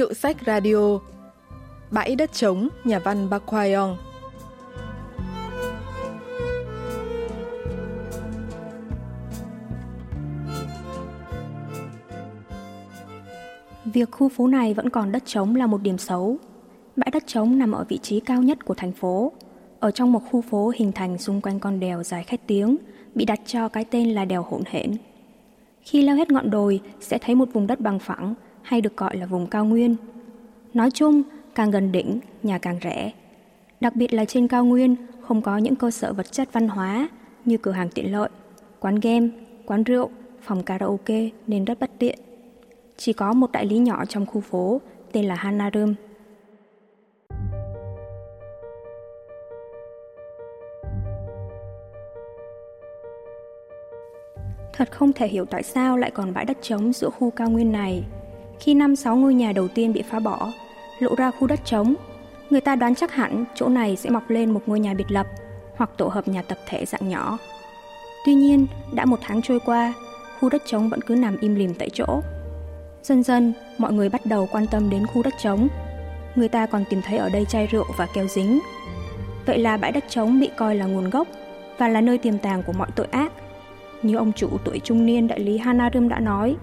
Hiệu sách radio Bãi đất trống, nhà văn Bắc Khoai Việc khu phố này vẫn còn đất trống là một điểm xấu. Bãi đất trống nằm ở vị trí cao nhất của thành phố, ở trong một khu phố hình thành xung quanh con đèo dài khét tiếng, bị đặt cho cái tên là đèo hỗn hển. Khi leo hết ngọn đồi sẽ thấy một vùng đất bằng phẳng hay được gọi là vùng cao nguyên. Nói chung, càng gần đỉnh, nhà càng rẻ. Đặc biệt là trên cao nguyên không có những cơ sở vật chất văn hóa như cửa hàng tiện lợi, quán game, quán rượu, phòng karaoke nên rất bất tiện. Chỉ có một đại lý nhỏ trong khu phố tên là Hanarum. Thật không thể hiểu tại sao lại còn bãi đất trống giữa khu cao nguyên này. Khi năm sáu ngôi nhà đầu tiên bị phá bỏ, lộ ra khu đất trống, người ta đoán chắc hẳn chỗ này sẽ mọc lên một ngôi nhà biệt lập hoặc tổ hợp nhà tập thể dạng nhỏ. Tuy nhiên, đã một tháng trôi qua, khu đất trống vẫn cứ nằm im lìm tại chỗ. Dần dần, mọi người bắt đầu quan tâm đến khu đất trống. Người ta còn tìm thấy ở đây chai rượu và keo dính. Vậy là bãi đất trống bị coi là nguồn gốc và là nơi tiềm tàng của mọi tội ác. Như ông chủ tuổi trung niên đại lý Hanarum đã nói,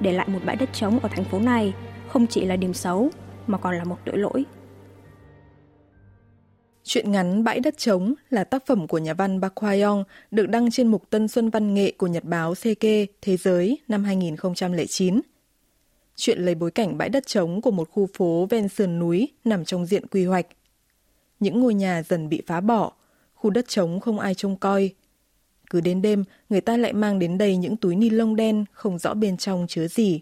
để lại một bãi đất trống ở thành phố này không chỉ là điểm xấu mà còn là một tội lỗi. Chuyện ngắn Bãi đất trống là tác phẩm của nhà văn Park Hwa-yong được đăng trên mục Tân Xuân Văn nghệ của Nhật báo CK Thế giới năm 2009. Chuyện lấy bối cảnh bãi đất trống của một khu phố ven sườn núi nằm trong diện quy hoạch. Những ngôi nhà dần bị phá bỏ, khu đất trống không ai trông coi. Cứ đến đêm, người ta lại mang đến đây những túi ni lông đen không rõ bên trong chứa gì,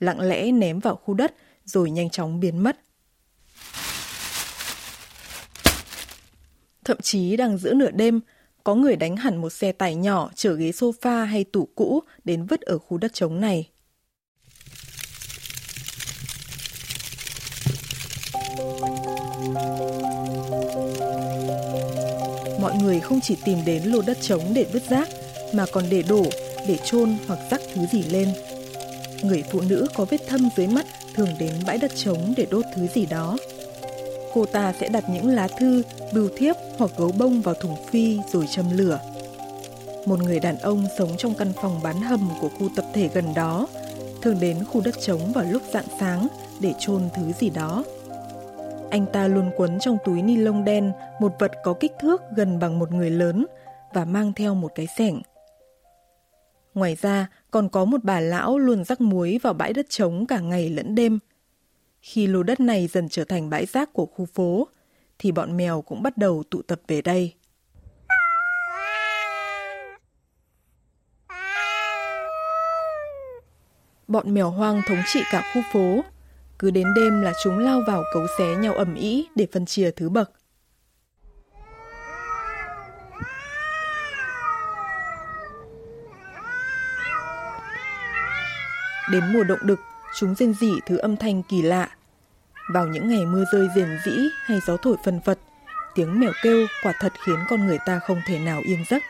lặng lẽ ném vào khu đất rồi nhanh chóng biến mất. Thậm chí đang giữa nửa đêm, có người đánh hẳn một xe tải nhỏ chở ghế sofa hay tủ cũ đến vứt ở khu đất trống này. Người không chỉ tìm đến lô đất trống để vứt rác, mà còn để đổ, để chôn hoặc rắc thứ gì lên. Người phụ nữ có vết thâm dưới mắt thường đến bãi đất trống để đốt thứ gì đó. Cô ta sẽ đặt những lá thư, bưu thiếp hoặc gấu bông vào thùng phi rồi châm lửa. Một người đàn ông sống trong căn phòng bán hầm của khu tập thể gần đó, thường đến khu đất trống vào lúc rạng sáng để chôn thứ gì đó. Anh ta luôn quấn trong túi ni lông đen một vật có kích thước gần bằng một người lớn và mang theo một cái sẻng. Ngoài ra, còn có một bà lão luôn rắc muối vào bãi đất trống cả ngày lẫn đêm. Khi lô đất này dần trở thành bãi rác của khu phố, thì bọn mèo cũng bắt đầu tụ tập về đây. Bọn mèo hoang thống trị cả khu phố, cứ đến đêm là chúng lao vào cấu xé nhau ầm ĩ để phân chia thứ bậc. Đến mùa động đực, chúng rên rỉ thứ âm thanh kỳ lạ. Vào những ngày mưa rơi rền rĩ hay gió thổi phân phật, tiếng mèo kêu quả thật khiến con người ta không thể nào yên giấc.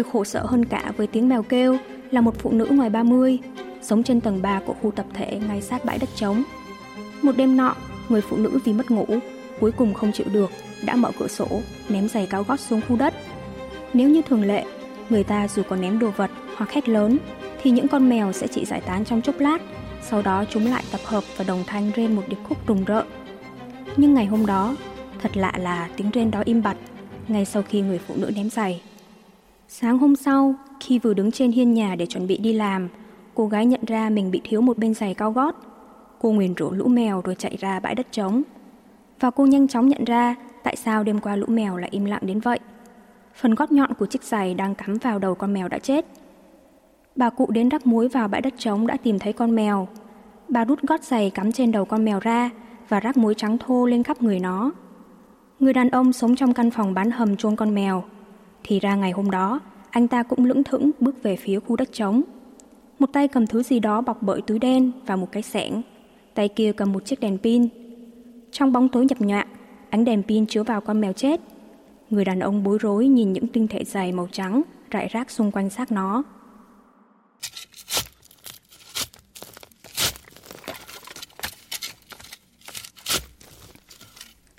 Người khổ sở hơn cả với tiếng mèo kêu là một phụ nữ ngoài 30, sống trên tầng 3 của khu tập thể ngay sát bãi đất trống. Một đêm nọ, người phụ nữ vì mất ngủ, cuối cùng không chịu được, đã mở cửa sổ, ném giày cao gót xuống khu đất. Nếu như thường lệ, người ta dù có ném đồ vật hoặc hét lớn, thì những con mèo sẽ chỉ giải tán trong chốc lát, sau đó chúng lại tập hợp và đồng thanh rên một điệp khúc rùng rợn. Nhưng ngày hôm đó, thật lạ là tiếng rên đó im bặt, ngay sau khi người phụ nữ ném giày. Sáng hôm sau, khi vừa đứng trên hiên nhà để chuẩn bị đi làm, cô gái nhận ra mình bị thiếu một bên giày cao gót. Cô nguyền rủa lũ mèo rồi chạy ra bãi đất trống. Và cô nhanh chóng nhận ra tại sao đêm qua lũ mèo lại im lặng đến vậy. Phần gót nhọn của chiếc giày đang cắm vào đầu con mèo đã chết. Bà cụ đến rắc muối vào bãi đất trống đã tìm thấy con mèo. Bà rút gót giày cắm trên đầu con mèo ra và rắc muối trắng thô lên khắp người nó. Người đàn ông sống trong căn phòng bán hầm chôn con mèo thì ra ngày hôm đó, anh ta cũng lững thững bước về phía khu đất trống. Một tay cầm thứ gì đó bọc bởi túi đen và một cái sẻng, tay kia cầm một chiếc đèn pin. Trong bóng tối nhập nhọa, ánh đèn pin chiếu vào con mèo chết. Người đàn ông bối rối nhìn những tinh thể dày màu trắng rải rác xung quanh xác nó.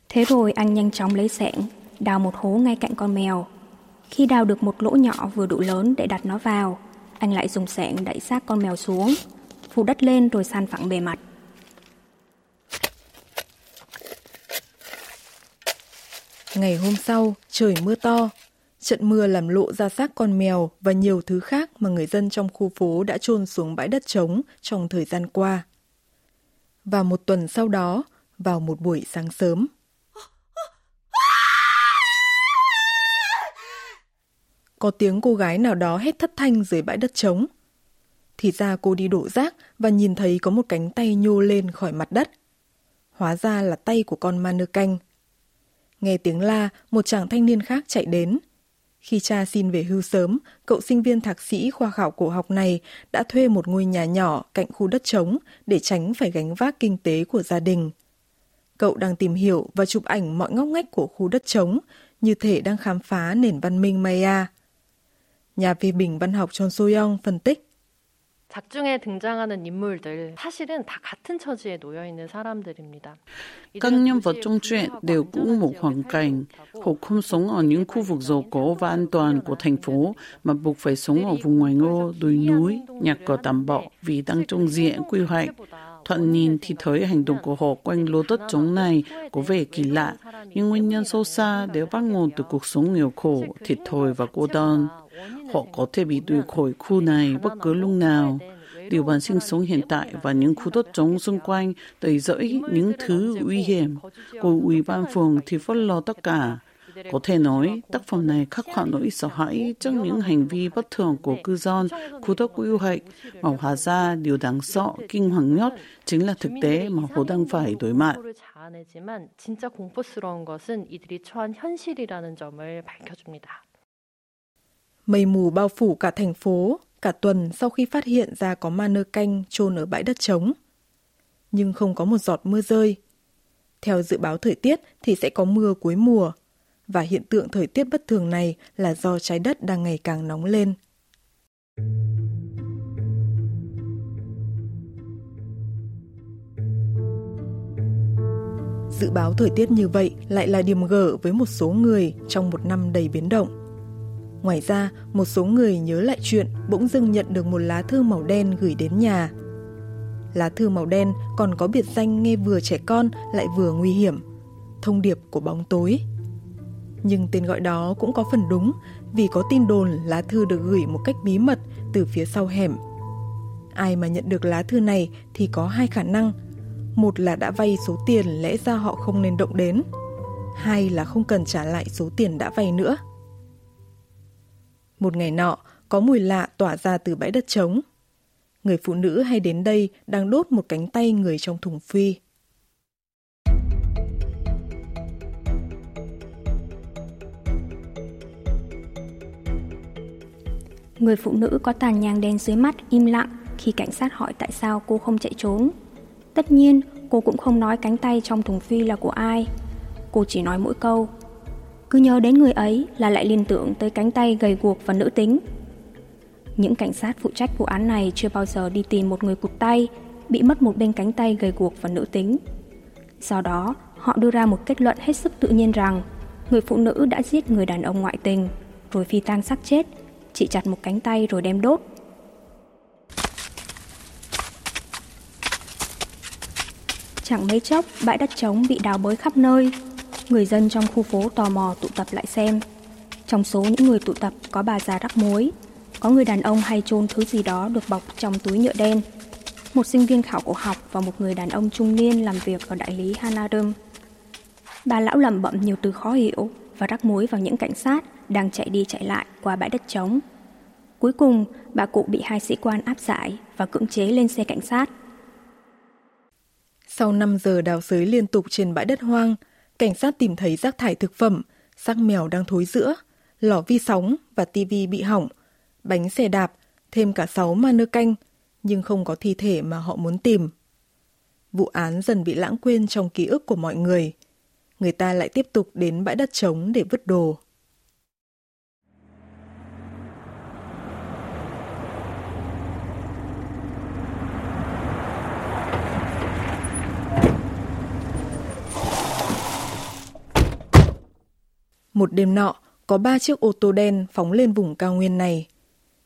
Thế rồi anh nhanh chóng lấy sẻng, đào một hố ngay cạnh con mèo. Khi đào được một lỗ nhỏ vừa đủ lớn để đặt nó vào, anh lại dùng sẻng đẩy xác con mèo xuống, phủ đất lên rồi san phẳng bề mặt. Ngày hôm sau, trời mưa to. Trận mưa làm lộ ra xác con mèo và nhiều thứ khác mà người dân trong khu phố đã chôn xuống bãi đất trống trong thời gian qua. Và một tuần sau đó, vào một buổi sáng sớm, có tiếng cô gái nào đó hét thất thanh dưới bãi đất trống. Thì ra cô đi đổ rác và nhìn thấy có một cánh tay nhô lên khỏi mặt đất. Hóa ra là tay của con ma nơ canh. Nghe tiếng la, một chàng thanh niên khác chạy đến. Khi cha xin về hưu sớm, cậu sinh viên thạc sĩ khoa khảo cổ học này đã thuê một ngôi nhà nhỏ cạnh khu đất trống để tránh phải gánh vác kinh tế của gia đình. Cậu đang tìm hiểu và chụp ảnh mọi ngóc ngách của khu đất trống, như thể đang khám phá nền văn minh Maya. Nhà phê bình văn học Chon Soo-young phân tích. Các nhân vật trong truyện đều cũng một hoàn cảnh. Họ không sống ở những khu vực giàu có và an toàn của thành phố, mà buộc phải sống ở vùng ngoài ngô, đồi núi, nhà cỏ tạm bọ vì đang trong diện quy hoạch. Thuận nhìn thì thấy hành động của họ quanh lô đất trống này có vẻ kỳ lạ, nhưng nguyên nhân sâu xa đều bắt nguồn từ cuộc sống nghèo khổ, thiệt thòi và cô đơn. Họ có thể bị đuổi khỏi khu này bất cứ lúc nào. Điều bạn sinh sống hiện tại và những khu đất trống xung quanh đầy rẫy những thứ nguy hiểm. Của ủy ban phường thì phớt lờ tất cả. Có thể nói, tác phẩm này khắc họa nỗi sợ hãi trước những hành vi bất thường của cư dân khu đất quy hoạch, mà hóa ra điều đáng sợ, kinh hoàng nhất chính là thực tế mà họ đang phải đối mặt. 진짜 공포스러운 것은 이들이 처한 현실이라는 점을 밝혀줍니다. Mây mù bao phủ cả thành phố, cả tuần sau khi phát hiện ra có ma nơ canh chôn ở bãi đất trống. Nhưng không có một giọt mưa rơi. Theo dự báo thời tiết thì sẽ có mưa cuối mùa, và hiện tượng thời tiết bất thường này là do trái đất đang ngày càng nóng lên. Dự báo thời tiết như vậy lại là điểm gở với một số người trong một năm đầy biến động. Ngoài ra, một số người nhớ lại chuyện bỗng dưng nhận được một lá thư màu đen gửi đến nhà. Lá thư màu đen còn có biệt danh nghe vừa trẻ con lại vừa nguy hiểm. Thông điệp của bóng tối. Nhưng tên gọi đó cũng có phần đúng vì có tin đồn lá thư được gửi một cách bí mật từ phía sau hẻm. Ai mà nhận được lá thư này thì có hai khả năng. Một là đã vay số tiền lẽ ra họ không nên động đến. Hai là không cần trả lại số tiền đã vay nữa. Một ngày nọ, có mùi lạ tỏa ra từ bãi đất trống. Người phụ nữ hay đến đây đang đốt một cánh tay người trong thùng phi. Người phụ nữ có tàn nhang đen dưới mắt im lặng khi cảnh sát hỏi tại sao cô không chạy trốn. Tất nhiên, cô cũng không nói cánh tay trong thùng phi là của ai. Cô chỉ nói mỗi câu, cứ nhớ đến người ấy là lại liên tưởng tới cánh tay gầy guộc và nữ tính. Những cảnh sát phụ trách vụ án này chưa bao giờ đi tìm một người cụt tay, bị mất một bên cánh tay gầy guộc và nữ tính. Do đó, họ đưa ra một kết luận hết sức tự nhiên rằng người phụ nữ đã giết người đàn ông ngoại tình, rồi phi tang xác chết, chỉ chặt một cánh tay rồi đem đốt. Chẳng mấy chốc, bãi đất trống bị đào bới khắp nơi, Người dân trong khu phố tò mò tụ tập lại xem. Trong số những người tụ tập có bà già rắc muối, có người đàn ông hay chôn thứ gì đó được bọc trong túi nhựa đen. Một sinh viên khảo cổ học và một người đàn ông trung niên làm việc ở đại lý Hanarum. Bà lão lẩm bẩm nhiều từ khó hiểu và rắc muối vào những cảnh sát đang chạy đi chạy lại qua bãi đất trống. Cuối cùng, bà cụ bị hai sĩ quan áp giải và cưỡng chế lên xe cảnh sát. Sau 5 giờ đào sới liên tục trên bãi đất hoang, cảnh sát tìm thấy rác thải thực phẩm, xác mèo đang thối giữa, lò vi sóng và tivi bị hỏng, bánh xe đạp, thêm cả sáu ma nơ canh, nhưng không có thi thể mà họ muốn tìm. Vụ án dần bị lãng quên trong ký ức của mọi người. người ta lại tiếp tục đến bãi đất trống để vứt đồ. Một đêm nọ, có ba chiếc ô tô đen phóng lên vùng cao nguyên này.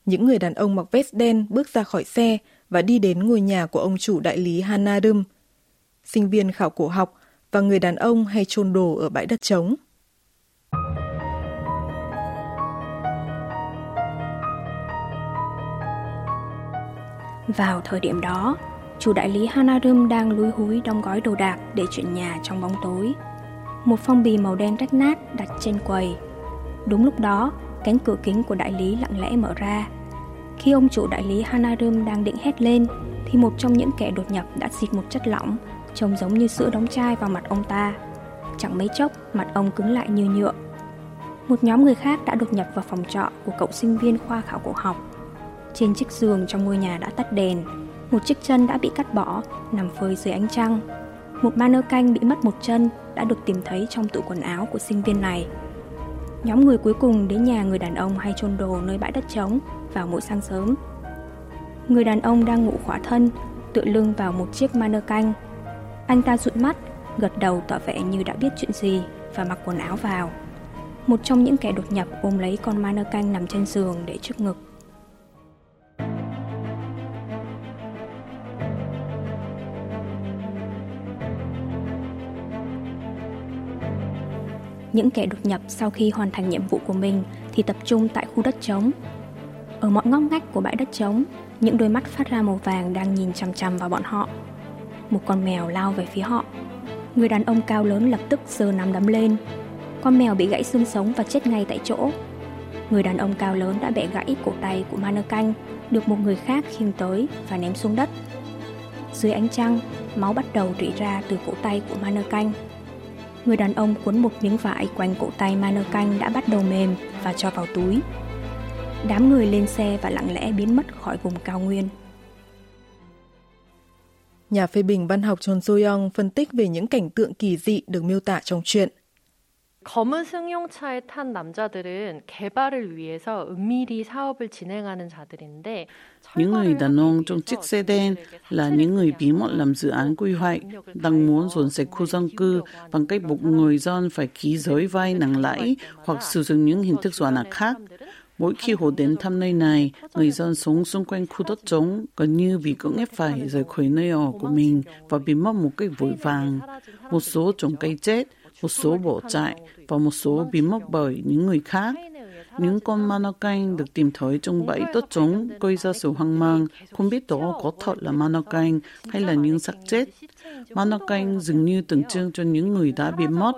Những người đàn ông mặc vest đen bước ra khỏi xe và đi đến ngôi nhà của ông chủ đại lý Hanarum. Sinh viên khảo cổ học và người đàn ông hay chôn đồ ở bãi đất trống. Vào thời điểm đó, chủ đại lý Hanarum đang lúi húi đóng gói đồ đạc để chuyển nhà trong bóng tối. Một phong bì màu đen rách nát đặt trên quầy. Đúng lúc đó, cánh cửa kính của đại lý lặng lẽ mở ra. Khi ông chủ đại lý Hanarum đang định hét lên, thì một trong những kẻ đột nhập đã xịt một chất lỏng trông giống như sữa đóng chai vào mặt ông ta. Chẳng mấy chốc, mặt ông cứng lại như nhựa. Một nhóm người khác đã đột nhập vào phòng trọ của cậu sinh viên khoa khảo cổ học. Trên chiếc giường trong ngôi nhà đã tắt đèn, một chiếc chân đã bị cắt bỏ, nằm phơi dưới ánh trăng. Một manơ canh bị mất một chân đã được tìm thấy trong tủ quần áo của sinh viên này. Nhóm người cuối cùng đến nhà người đàn ông hay chôn đồ nơi bãi đất trống vào mỗi sáng sớm. Người đàn ông đang ngủ khỏa thân, tựa lưng vào một chiếc manơ canh anh ta dụi mắt, gật đầu tỏ vẻ như đã biết chuyện gì và mặc quần áo vào. Một trong những kẻ đột nhập ôm lấy con manơ canh nằm trên giường để trước ngực. Những kẻ đột nhập sau khi hoàn thành nhiệm vụ của mình thì tập trung tại khu đất trống. Ở mọi ngóc ngách của bãi đất trống, những đôi mắt phát ra màu vàng đang nhìn chằm chằm vào bọn họ một con mèo lao về phía họ. Người đàn ông cao lớn lập tức giơ nắm đấm lên. Con mèo bị gãy xương sống và chết ngay tại chỗ. Người đàn ông cao lớn đã bẻ gãy cổ tay của Manơ Canh, được một người khác khiêng tới và ném xuống đất. Dưới ánh trăng, máu bắt đầu rỉ ra từ cổ tay của Manơ Canh. Người đàn ông cuốn một miếng vải quanh cổ tay Manơ Canh đã bắt đầu mềm và cho vào túi. Đám người lên xe và lặng lẽ biến mất khỏi vùng cao nguyên. Nhà phê bình văn học Chon Soyong phân tích về những cảnh tượng kỳ dị được miêu tả trong truyện. 검은 승용차에 탄 남자들은 개발을 위해서 은밀히 사업을 진행하는 자들인데 những người đàn ông trong chiếc xe đen là những người bí mật làm dự án quy hoạch, đang muốn dọn sạch khu dân cư bằng cách buộc người dân phải ký giới vay nặng lãi hoặc sử dụng những hình thức dọa nạt khác. Mỗi khi hồ đến thăm nơi này, người dân sống xung quanh khu đất trống gần như bị cưỡng ép phải rời khỏi nơi ở của mình và bị mất một cách vội vàng. Một số trồng cây chết, một số bỏ chạy và một số bị mất bởi những người khác. Những con ma canh được tìm thấy trong bãi đất trống gây ra sự hoang mang, không biết đó có thật là ma canh hay là những xác chết. Ma canh dường như tượng trưng cho những người đã bị mất,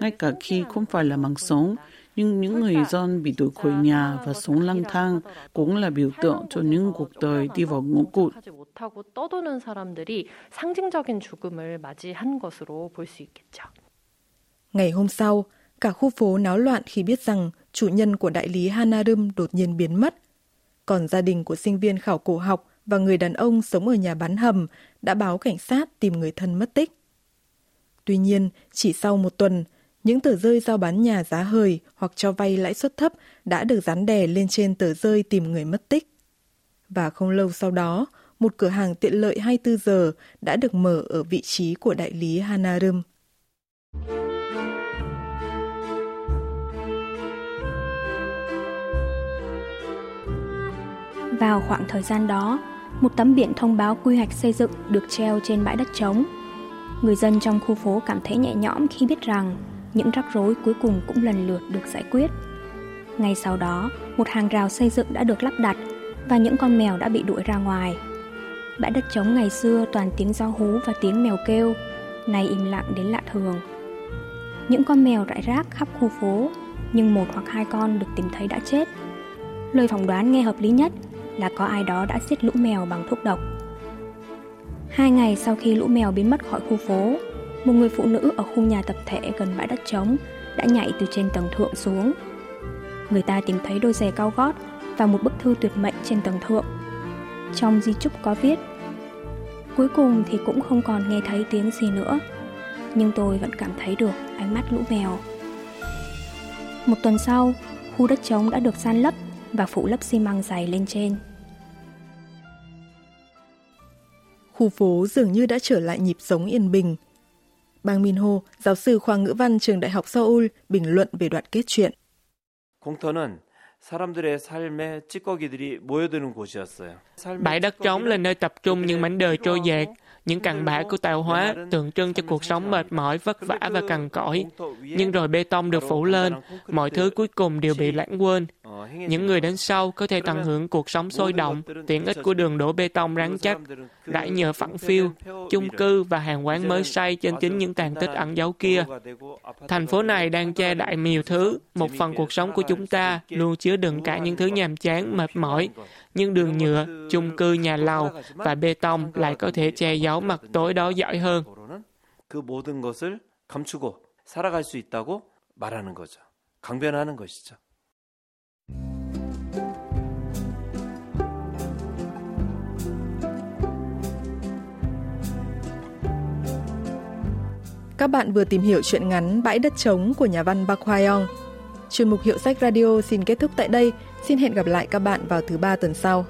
ngay cả khi không phải là mạng sống, nhưng những người dân bị đuổi khỏi nhà và sống lang thang cũng là biểu tượng cho những cuộc đời đi vào ngõ cụt. 떠도는 사람들이 상징적인 죽음을 맞이한 것으로 볼 있겠죠. Ngày hôm sau, cả khu phố náo loạn khi biết rằng chủ nhân của đại lý Hanarum đột nhiên biến mất. Còn gia đình của sinh viên khảo cổ học và người đàn ông sống ở nhà bán hầm đã báo cảnh sát tìm người thân mất tích. Tuy nhiên, chỉ sau một tuần, những tờ rơi giao bán nhà giá hời hoặc cho vay lãi suất thấp đã được dán đè lên trên tờ rơi tìm người mất tích. Và không lâu sau đó, một cửa hàng tiện lợi 24 giờ đã được mở ở vị trí của đại lý Hanarum. Vào khoảng thời gian đó, một tấm biển thông báo quy hoạch xây dựng được treo trên bãi đất trống. Người dân trong khu phố cảm thấy nhẹ nhõm khi biết rằng những rắc rối cuối cùng cũng lần lượt được giải quyết. Ngay sau đó, một hàng rào xây dựng đã được lắp đặt và những con mèo đã bị đuổi ra ngoài. Bãi đất trống ngày xưa toàn tiếng gió hú và tiếng mèo kêu, nay im lặng đến lạ thường. Những con mèo rải rác khắp khu phố, nhưng một hoặc hai con được tìm thấy đã chết. Lời phỏng đoán nghe hợp lý nhất là có ai đó đã giết lũ mèo bằng thuốc độc. Hai ngày sau khi lũ mèo biến mất khỏi khu phố, một người phụ nữ ở khu nhà tập thể gần bãi đất trống đã nhảy từ trên tầng thượng xuống. Người ta tìm thấy đôi giày cao gót và một bức thư tuyệt mệnh trên tầng thượng. Trong di chúc có viết Cuối cùng thì cũng không còn nghe thấy tiếng gì nữa. nhưng tôi vẫn cảm thấy được ánh mắt lũ mèo. Một tuần sau, khu đất trống đã được san lấp và phủ lớp xi măng dày lên trên. Khu phố dường như đã trở lại nhịp sống yên bình. Bang Minho, giáo sư khoa ngữ văn trường Đại học Seoul, bình luận về đoạn kết chuyện. 공터는 사람들의 삶에 찌꺼기들이 모여드는 곳이었어요. Bãi đất trống là nơi tập trung những mảnh đời trôi dạt, những cặn bã của tạo hóa tượng trưng cho cuộc sống mệt mỏi, vất vả và cằn cỗi. Nhưng rồi bê tông được phủ lên, mọi thứ cuối cùng đều bị lãng quên. Những người đến sau có thể tận hưởng cuộc sống sôi động, tiện ích của đường đổ bê tông rắn chắc, rải nhựa phẳng phiêu, chung cư và hàng quán mới xây trên chính những tàn tích ẩn giấu kia. Thành phố này đang che đậy nhiều thứ, một phần cuộc sống của chúng ta luôn chứa đựng cả những thứ nhàm chán, mệt mỏi, nhưng đường nhựa, chung cư nhà lầu và bê tông lại có thể che giấu mặt tối đó giỏi hơn. 그 모든 것을 감추고 살아갈 수 있다고 말하는 거죠. 강변하는 것이죠. Các bạn vừa tìm hiểu chuyện ngắn Bãi đất trống của nhà văn Park Hwa-young. Chuyên mục Hiệu sách Radio xin kết thúc tại đây. Xin hẹn gặp lại các bạn vào thứ ba tuần sau.